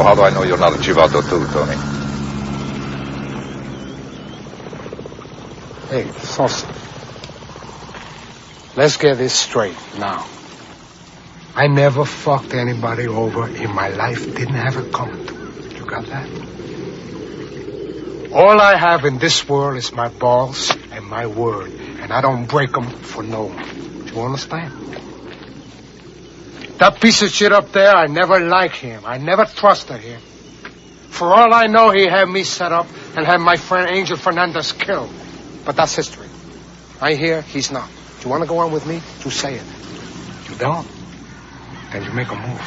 How do I know you're not a chivato too, Tony? Hey, Sosa. Let's get this straight now. I never fucked anybody over in my life. Didn't have coming to. You got that? All I have in this world is my balls and my word. And I don't break them for no one. Do you understand? That piece of shit up there, I never liked him. I never trusted him. For all I know, he had me set up and had my friend Angel Fernandez killed. But that's history. I hear he's not. Do you want to go on with me? You say it. You don't? Then you make a move.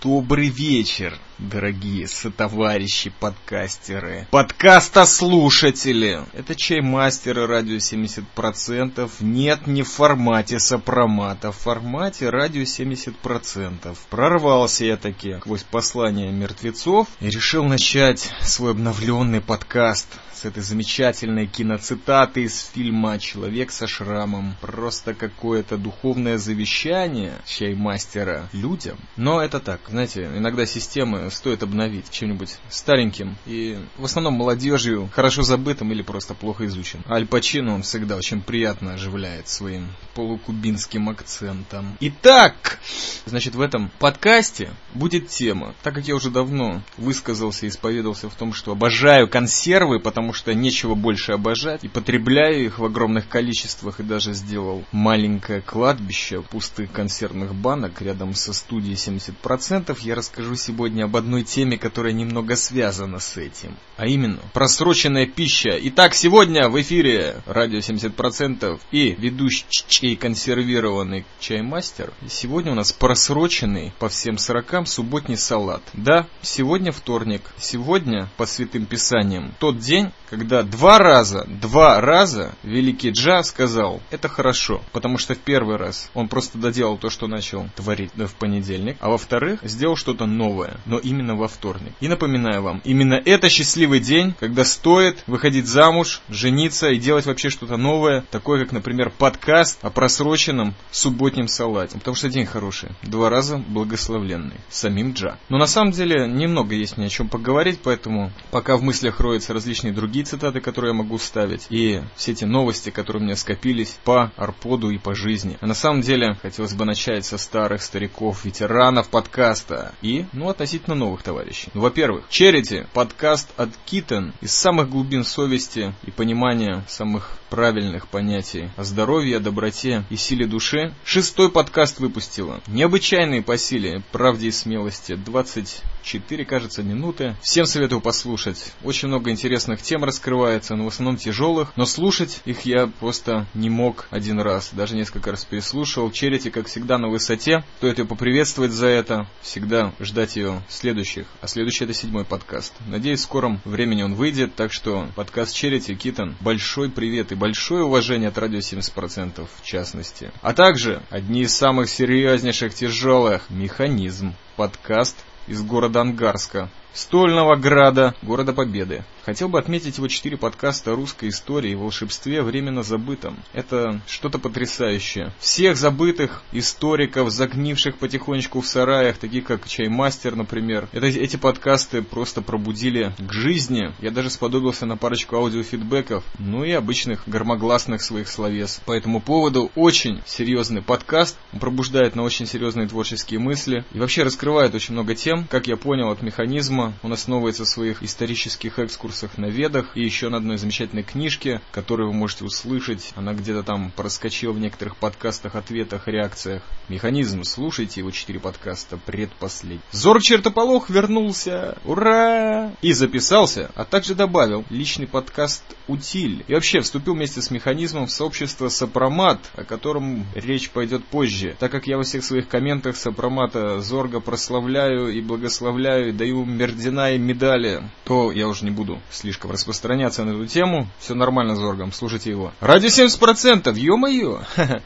Добрый вечер, Дорогие сотоварищи подкастеры. Подкастослушатели. Это чаймастеры радио 70%. Нет, не в формате сопромата, в формате радио 70%. Прорвался я таки сквозь послание мертвецов и решил начать свой обновленный подкаст с этой замечательной киноцитаты из фильма «Человек со шрамом». Просто какое-то духовное завещание чаймастера людям. Но это так, знаете, иногда системы стоит обновить чем-нибудь стареньким и в основном молодежью, хорошо забытым или просто плохо изучен. Аль Пачино он всегда очень приятно оживляет своим полукубинским акцентом. Итак, значит, в этом подкасте будет тема. Так как я уже давно высказался и исповедовался в том, что обожаю консервы, потому что нечего больше обожать, и потребляю их в огромных количествах, и даже сделал маленькое кладбище пустых консервных банок рядом со студией 70%, я расскажу сегодня об одной теме, которая немного связана с этим. А именно, просроченная пища. Итак, сегодня в эфире радио 70% и ведущий консервированный чаймастер. Сегодня у нас просроченный по всем сорокам субботний салат. Да, сегодня вторник. Сегодня, по святым писаниям, тот день, когда два раза, два раза великий Джа сказал, это хорошо, потому что в первый раз он просто доделал то, что начал творить в понедельник, а во-вторых, сделал что-то новое, но именно во вторник. И напоминаю вам, именно это счастливый день, когда стоит выходить замуж, жениться и делать вообще что-то новое, такое как, например, подкаст о просроченном субботнем салате, потому что день хороший, два раза благословленный, самим Джа. Но на самом деле немного есть мне о чем поговорить, поэтому пока в мыслях роются различные другие цитаты, которые я могу ставить, и все эти новости, которые у меня скопились по Арподу и по жизни. А на самом деле хотелось бы начать со старых стариков, ветеранов подкаста и, ну, относительно новых товарищей. Ну, во-первых, Черити, подкаст от Китен из самых глубин совести и понимания самых правильных понятий о здоровье, доброте и силе души. Шестой подкаст выпустила. Необычайные по силе, правде и смелости. 24, кажется, минуты. Всем советую послушать. Очень много интересных тем раскрывается, но в основном тяжелых. Но слушать их я просто не мог один раз. Даже несколько раз переслушивал. Черити, как всегда, на высоте. Стоит ее поприветствовать за это. Всегда ждать ее следующих. А следующий это седьмой подкаст. Надеюсь, в скором времени он выйдет. Так что подкаст Черити, Китон, большой привет и большое уважение от радио 70% в частности. А также одни из самых серьезнейших тяжелых механизм. Подкаст из города Ангарска, Стольного Града, города Победы. Хотел бы отметить его четыре подкаста о русской истории и волшебстве временно забытом. Это что-то потрясающее. Всех забытых историков, загнивших потихонечку в сараях, таких как Чаймастер, например. Это, эти подкасты просто пробудили к жизни. Я даже сподобился на парочку аудиофидбэков, ну и обычных громогласных своих словес. По этому поводу очень серьезный подкаст. Он пробуждает на очень серьезные творческие мысли. И вообще раскрывает очень много тем, как я понял от механизма он основывается в своих исторических экскурсах на ведах и еще на одной замечательной книжке, которую вы можете услышать. Она где-то там проскочила в некоторых подкастах, ответах, реакциях. Механизм. Слушайте его четыре подкаста, предпоследний. Зор Чертополох вернулся! Ура! И записался, а также добавил личный подкаст «Утиль». И вообще вступил вместе с механизмом в сообщество «Сопромат», о котором речь пойдет позже, так как я во всех своих комментах Сопромата Зорга прославляю и благословляю и даю ордена и медали, то я уже не буду слишком распространяться на эту тему. Все нормально с Зоргом, слушайте его. Ради 70%, ё-моё!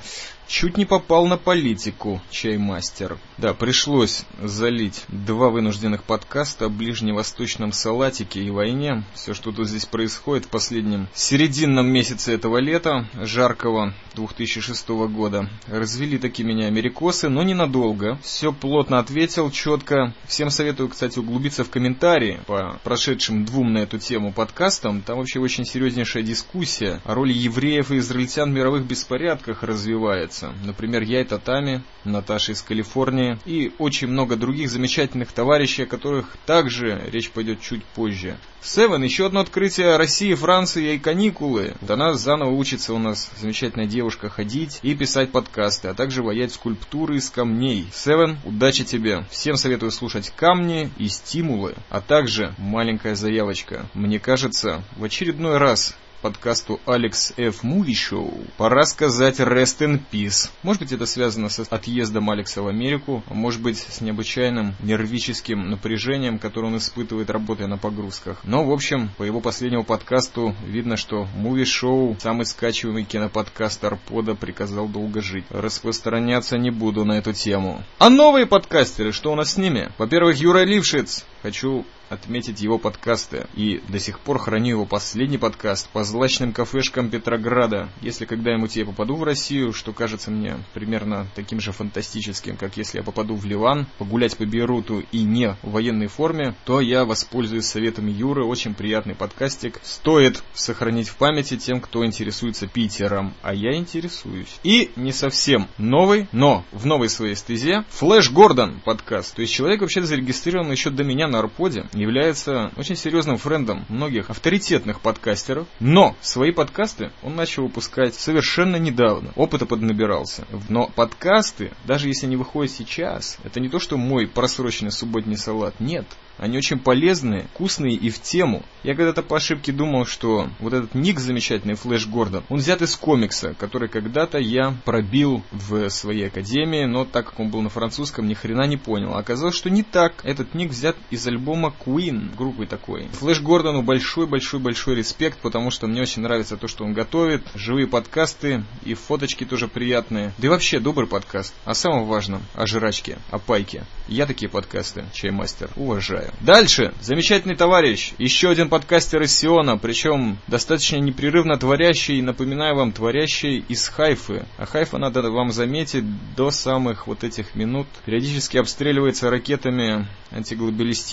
Чуть не попал на политику, чаймастер. Да, пришлось залить два вынужденных подкаста о ближневосточном салатике и войне. Все, что тут здесь происходит в последнем серединном месяце этого лета, жаркого 2006 года. Развели такие меня америкосы, но ненадолго. Все плотно ответил, четко. Всем советую, кстати, углубиться в комментарии по прошедшим двум на эту тему подкастам. Там вообще очень серьезнейшая дискуссия о роли евреев и израильтян в мировых беспорядках развивается. Например, я и Татами, Наташа из Калифорнии и очень много других замечательных товарищей, о которых также речь пойдет чуть позже. Севен, еще одно открытие России, Франции и каникулы. До нас заново учится у нас замечательная девушка ходить и писать подкасты, а также ваять скульптуры из камней. Севен, удачи тебе. Всем советую слушать камни и стимулы, а также маленькая заявочка. Мне кажется, в очередной раз подкасту Алекс F. Movie Show, пора сказать Rest in Peace. Может быть, это связано с отъездом Алекса в Америку, а может быть, с необычайным нервическим напряжением, которое он испытывает, работая на погрузках. Но, в общем, по его последнему подкасту видно, что Movie Show, самый скачиваемый киноподкаст Арпода, приказал долго жить. Распространяться не буду на эту тему. А новые подкастеры, что у нас с ними? Во-первых, Юра Лившиц. Хочу отметить его подкасты. И до сих пор храню его последний подкаст по злачным кафешкам Петрограда. Если когда-нибудь я попаду в Россию, что кажется мне примерно таким же фантастическим, как если я попаду в Ливан, погулять по Бейруту и не в военной форме, то я воспользуюсь советами Юры. Очень приятный подкастик. Стоит сохранить в памяти тем, кто интересуется Питером. А я интересуюсь. И не совсем новый, но в новой своей стезе Флэш Гордон подкаст. То есть человек вообще зарегистрирован еще до меня на Арподе является очень серьезным френдом многих авторитетных подкастеров, но свои подкасты он начал выпускать совершенно недавно. Опыта поднабирался. Но подкасты, даже если они выходят сейчас, это не то, что мой просроченный субботний салат. Нет. Они очень полезные, вкусные и в тему. Я когда-то по ошибке думал, что вот этот ник замечательный, Флэш Гордон, он взят из комикса, который когда-то я пробил в своей академии, но так как он был на французском, ни хрена не понял. оказалось, что не так. Этот ник взят из альбома Queen, группы такой. Флэш Гордону большой-большой-большой респект, потому что мне очень нравится то, что он готовит, живые подкасты и фоточки тоже приятные. Да и вообще добрый подкаст. О самом важном, о жрачке, о пайке. Я такие подкасты, чаймастер, уважаю. Дальше. Замечательный товарищ. Еще один подкастер из Сиона, причем достаточно непрерывно творящий, напоминаю вам, творящий из Хайфы. А Хайфа, надо вам заметить, до самых вот этих минут периодически обстреливается ракетами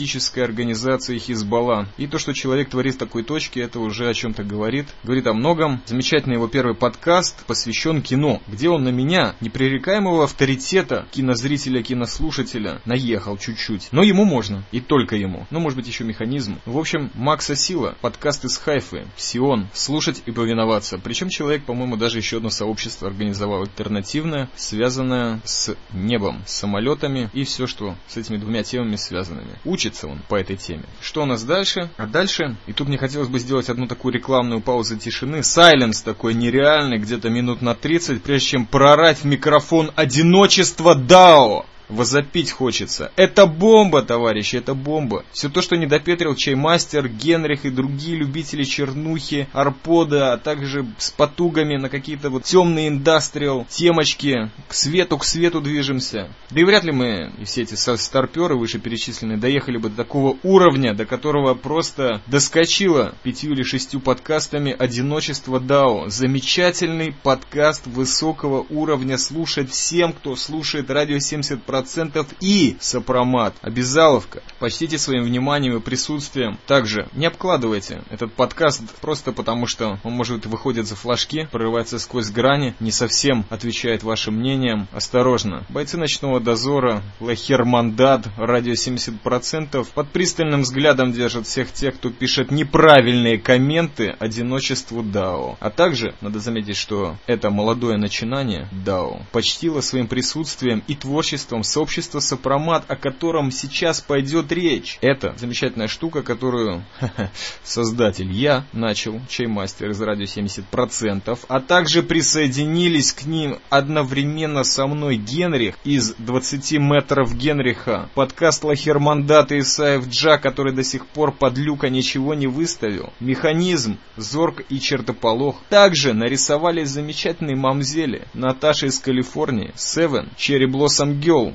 антиглобалистической организации Хизбалла. И то, что человек творит в такой точке, это уже о чем-то говорит. Говорит о многом. Замечательный его первый подкаст посвящен кино, где он на меня, непререкаемого авторитета кинозрителя, кинослушателя, наехал чуть-чуть. Но ему можно. И только ему. Ну, может быть, еще механизм. В общем, Макса Сила, подкаст из Хайфы, Сион, слушать и повиноваться. Причем человек, по-моему, даже еще одно сообщество организовал альтернативное, связанное с небом, самолетами и все, что с этими двумя темами связанными. Учится он по этой теме. Что у нас дальше? А дальше, и тут мне хотелось бы сделать одну такую рекламную паузу тишины. Сайленс такой нереальный, где-то минут на 30, прежде чем прорать в микрофон одиночество Дао возопить хочется. Это бомба, товарищи, это бомба. Все то, что не допетрил Чаймастер, Генрих и другие любители чернухи, арпода, а также с потугами на какие-то вот темные индастриал, темочки, к свету, к свету движемся. Да и вряд ли мы, и все эти старперы вышеперечисленные, доехали бы до такого уровня, до которого просто доскочило пятью или шестью подкастами «Одиночество Дао». Замечательный подкаст высокого уровня слушать всем, кто слушает радио 70% 10% и сопромат, обязаловка. Почтите своим вниманием и присутствием. Также не обкладывайте этот подкаст просто потому, что он может выходит за флажки, прорывается сквозь грани, не совсем отвечает вашим мнениям. Осторожно. Бойцы ночного дозора, Лахермандат, радио 70% под пристальным взглядом держат всех тех, кто пишет неправильные комменты одиночеству Дао. А также надо заметить, что это молодое начинание Дао почтило своим присутствием и творчеством сообщество Сопромат, о котором сейчас пойдет речь. Это замечательная штука, которую создатель я начал, чаймастер из радио 70%, а также присоединились к ним одновременно со мной Генрих из 20 метров Генриха, подкаст Лахермандат и Исаев Джа, который до сих пор под люка ничего не выставил, механизм, зорг и чертополох. Также нарисовали замечательные мамзели Наташа из Калифорнии, Севен, Черри Блоссом Гелл,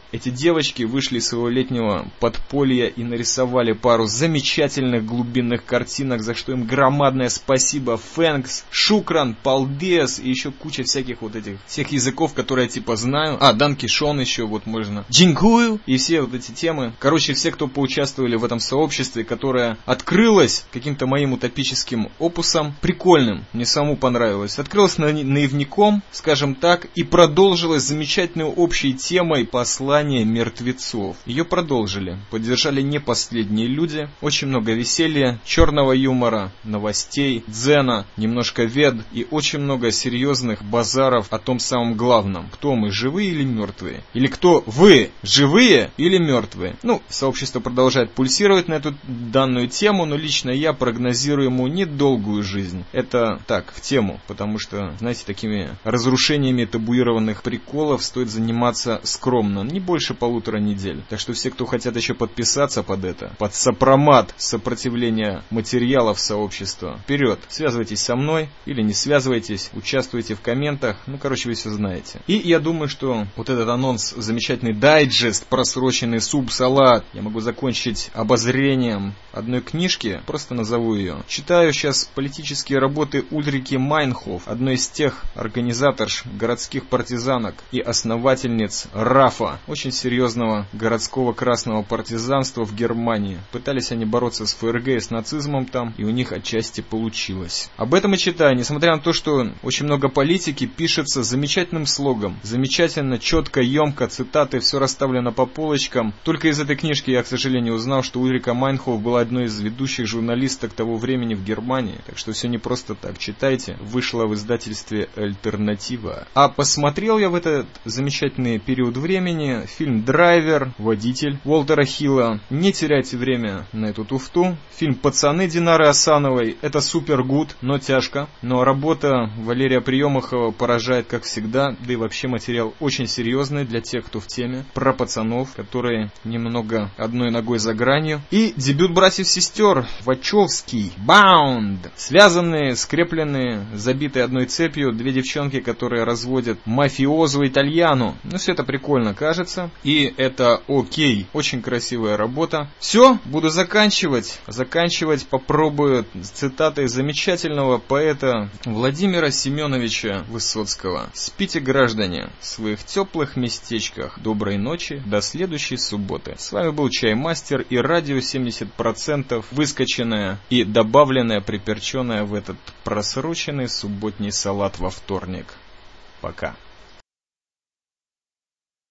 эти девочки вышли из своего летнего подполья и нарисовали пару замечательных глубинных картинок, за что им громадное спасибо. Фэнкс, Шукран, Палдес и еще куча всяких вот этих всех языков, которые я типа знаю. А, Данки Шон еще вот можно. Джинкую и все вот эти темы. Короче, все, кто поучаствовали в этом сообществе, которое открылось каким-то моим утопическим опусом, прикольным, мне самому понравилось. Открылось наивником, скажем так, и продолжилось замечательной общей темой послания «Восстание мертвецов». Ее продолжили, поддержали не последние люди, очень много веселья, черного юмора, новостей, дзена, немножко вед и очень много серьезных базаров о том самом главном, кто мы, живые или мертвые, или кто вы, живые или мертвые. Ну, сообщество продолжает пульсировать на эту данную тему, но лично я прогнозирую ему недолгую жизнь. Это так, в тему, потому что, знаете, такими разрушениями табуированных приколов стоит заниматься скромно. Не больше полутора недель. Так что все, кто хотят еще подписаться под это, под сопромат сопротивления материалов сообщества, вперед, связывайтесь со мной или не связывайтесь, участвуйте в комментах, ну, короче, вы все знаете. И я думаю, что вот этот анонс, замечательный дайджест, просроченный суп-салат, я могу закончить обозрением одной книжки, просто назову ее. Читаю сейчас политические работы Ульрики Майнхоф, одной из тех организаторш городских партизанок и основательниц РАФа. Очень очень серьезного городского красного партизанства в Германии. Пытались они бороться с ФРГ и с нацизмом там, и у них отчасти получилось. Об этом и читаю, несмотря на то, что очень много политики пишется замечательным слогом. Замечательно, четко, емко, цитаты, все расставлено по полочкам. Только из этой книжки я, к сожалению, узнал, что Ульрика Майнхоф была одной из ведущих журналисток того времени в Германии. Так что все не просто так. Читайте. Вышла в издательстве «Альтернатива». А посмотрел я в этот замечательный период времени фильм «Драйвер», «Водитель» Уолтера Хилла. Не теряйте время на эту туфту. Фильм «Пацаны» Динары Асановой. Это super good, но тяжко. Но работа Валерия Приемахова поражает, как всегда. Да и вообще материал очень серьезный для тех, кто в теме. Про пацанов, которые немного одной ногой за гранью. И дебют братьев-сестер Вачовский. Баунд. Связанные, скрепленные, забитые одной цепью. Две девчонки, которые разводят мафиозу итальяну. Ну, все это прикольно кажется нравится. И это окей. Очень красивая работа. Все, буду заканчивать. Заканчивать попробую цитатой замечательного поэта Владимира Семеновича Высоцкого. Спите, граждане, в своих теплых местечках. Доброй ночи, до следующей субботы. С вами был Чаймастер и радио 70% выскоченное и добавленное, приперченное в этот просроченный субботний салат во вторник. Пока.